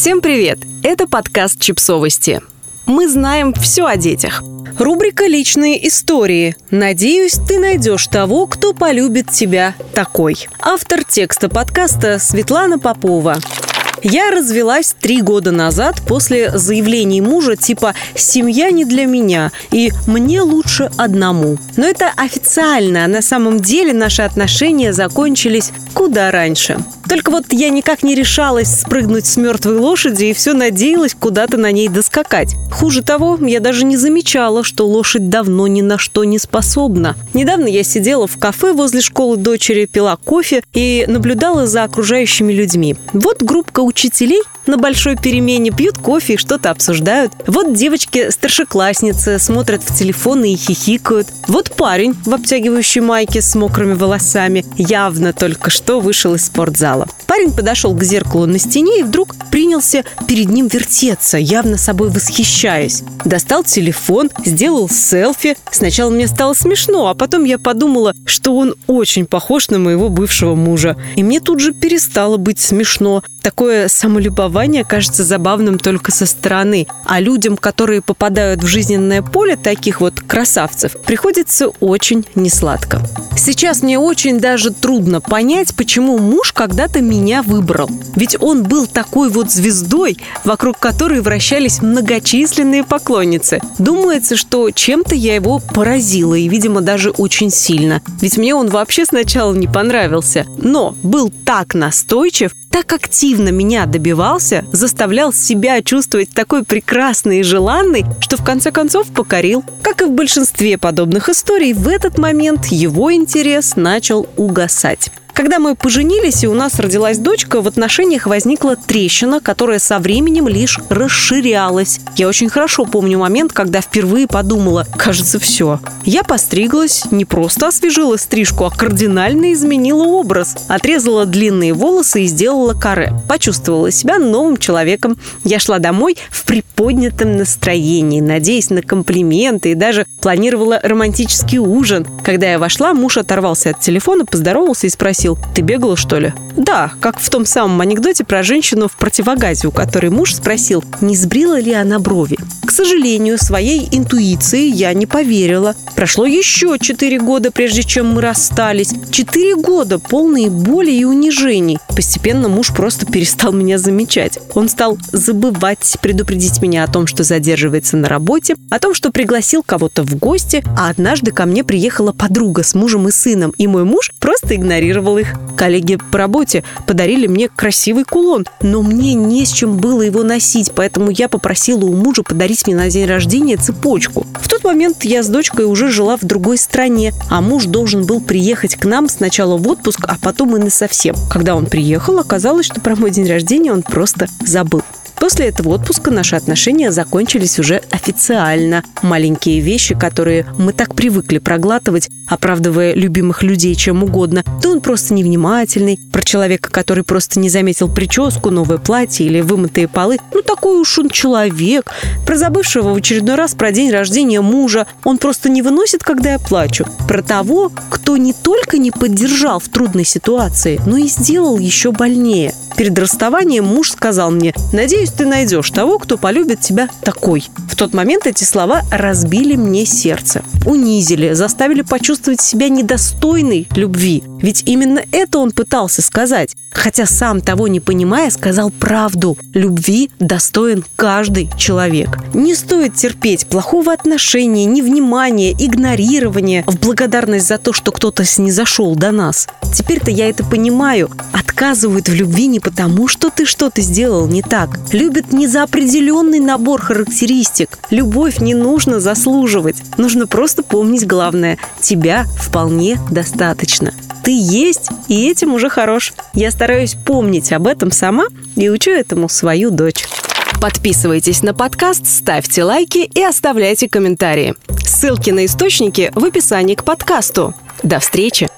Всем привет! Это подкаст «Чипсовости». Мы знаем все о детях. Рубрика «Личные истории». Надеюсь, ты найдешь того, кто полюбит тебя такой. Автор текста подкаста Светлана Попова. Я развелась три года назад после заявлений мужа типа «семья не для меня» и «мне лучше одному». Но это официально, а на самом деле наши отношения закончились куда раньше. Только вот я никак не решалась спрыгнуть с мертвой лошади и все надеялась куда-то на ней доскакать. Хуже того, я даже не замечала, что лошадь давно ни на что не способна. Недавно я сидела в кафе возле школы дочери, пила кофе и наблюдала за окружающими людьми. Вот группка учителей на большой перемене пьют кофе и что-то обсуждают. Вот девочки-старшеклассницы смотрят в телефоны и хихикают. Вот парень в обтягивающей майке с мокрыми волосами явно только что вышел из спортзала. Парень подошел к зеркалу на стене и вдруг принялся перед ним вертеться, явно собой восхищаясь. Достал телефон, сделал селфи. Сначала мне стало смешно, а потом я подумала, что он очень похож на моего бывшего мужа. И мне тут же перестало быть смешно. Такое самолюбование кажется забавным только со стороны. А людям, которые попадают в жизненное поле таких вот красавцев, приходится очень несладко. Сейчас мне очень даже трудно понять, почему муж когда-то меня выбрал. Ведь он был такой вот звездой, вокруг которой вращались многочисленные поклонницы. Думается, что чем-то я его поразила, и, видимо, даже очень сильно. Ведь мне он вообще сначала не понравился. Но был так настойчив, так активно меня добивался, заставлял себя чувствовать такой прекрасной и желанной, что в конце концов покорил. Как и в большинстве подобных историй, в этот момент его интерес начал угасать. Когда мы поженились и у нас родилась дочка, в отношениях возникла трещина, которая со временем лишь расширялась. Я очень хорошо помню момент, когда впервые подумала, кажется, все. Я постриглась, не просто освежила стрижку, а кардинально изменила образ. Отрезала длинные волосы и сделала каре. Почувствовала себя новым человеком. Я шла домой в приподнятом настроении, надеясь на комплименты и даже планировала романтический ужин. Когда я вошла, муж оторвался от телефона, поздоровался и спросил, спросил, ты бегала, что ли? Да, как в том самом анекдоте про женщину в противогазе, у которой муж спросил, не сбрила ли она брови. К сожалению, своей интуиции я не поверила. Прошло еще четыре года, прежде чем мы расстались. Четыре года, полные боли и унижений. Постепенно муж просто перестал меня замечать. Он стал забывать предупредить меня о том, что задерживается на работе, о том, что пригласил кого-то в гости, а однажды ко мне приехала подруга с мужем и сыном, и мой муж просто игнорировал их. Коллеги по работе подарили мне красивый кулон, но мне не с чем было его носить, поэтому я попросила у мужа подарить мне на день рождения цепочку. В тот момент я с дочкой уже жила в другой стране, а муж должен был приехать к нам сначала в отпуск, а потом и на совсем. Когда он приехал, оказалось, что про мой день рождения он просто забыл. После этого отпуска наши отношения закончились уже официально. Маленькие вещи, которые мы так привыкли проглатывать, оправдывая любимых людей чем угодно, то он просто невнимательный, про человека, который просто не заметил прическу, новое платье или вымытые полы. Ну, такой уж он человек. Про забывшего в очередной раз про день рождения мужа. Он просто не выносит, когда я плачу. Про того, кто не только не поддержал в трудной ситуации, но и сделал еще больнее. Перед расставанием муж сказал мне, надеюсь, ты найдешь того, кто полюбит тебя такой. В тот момент эти слова разбили мне сердце, унизили, заставили почувствовать себя недостойной любви. Ведь именно это он пытался сказать. Хотя сам того не понимая, сказал правду. Любви достоин каждый человек. Не стоит терпеть плохого отношения, невнимания, игнорирования в благодарность за то, что кто-то снизошел до нас. Теперь-то я это понимаю. Отказывают в любви не потому, что ты что-то сделал не так. Любят не за определенный набор характеристик. Любовь не нужно заслуживать. Нужно просто помнить главное. Тебя вполне достаточно. Ты есть, и этим уже хорош. Я стараюсь помнить об этом сама и учу этому свою дочь. Подписывайтесь на подкаст, ставьте лайки и оставляйте комментарии. Ссылки на источники в описании к подкасту. До встречи!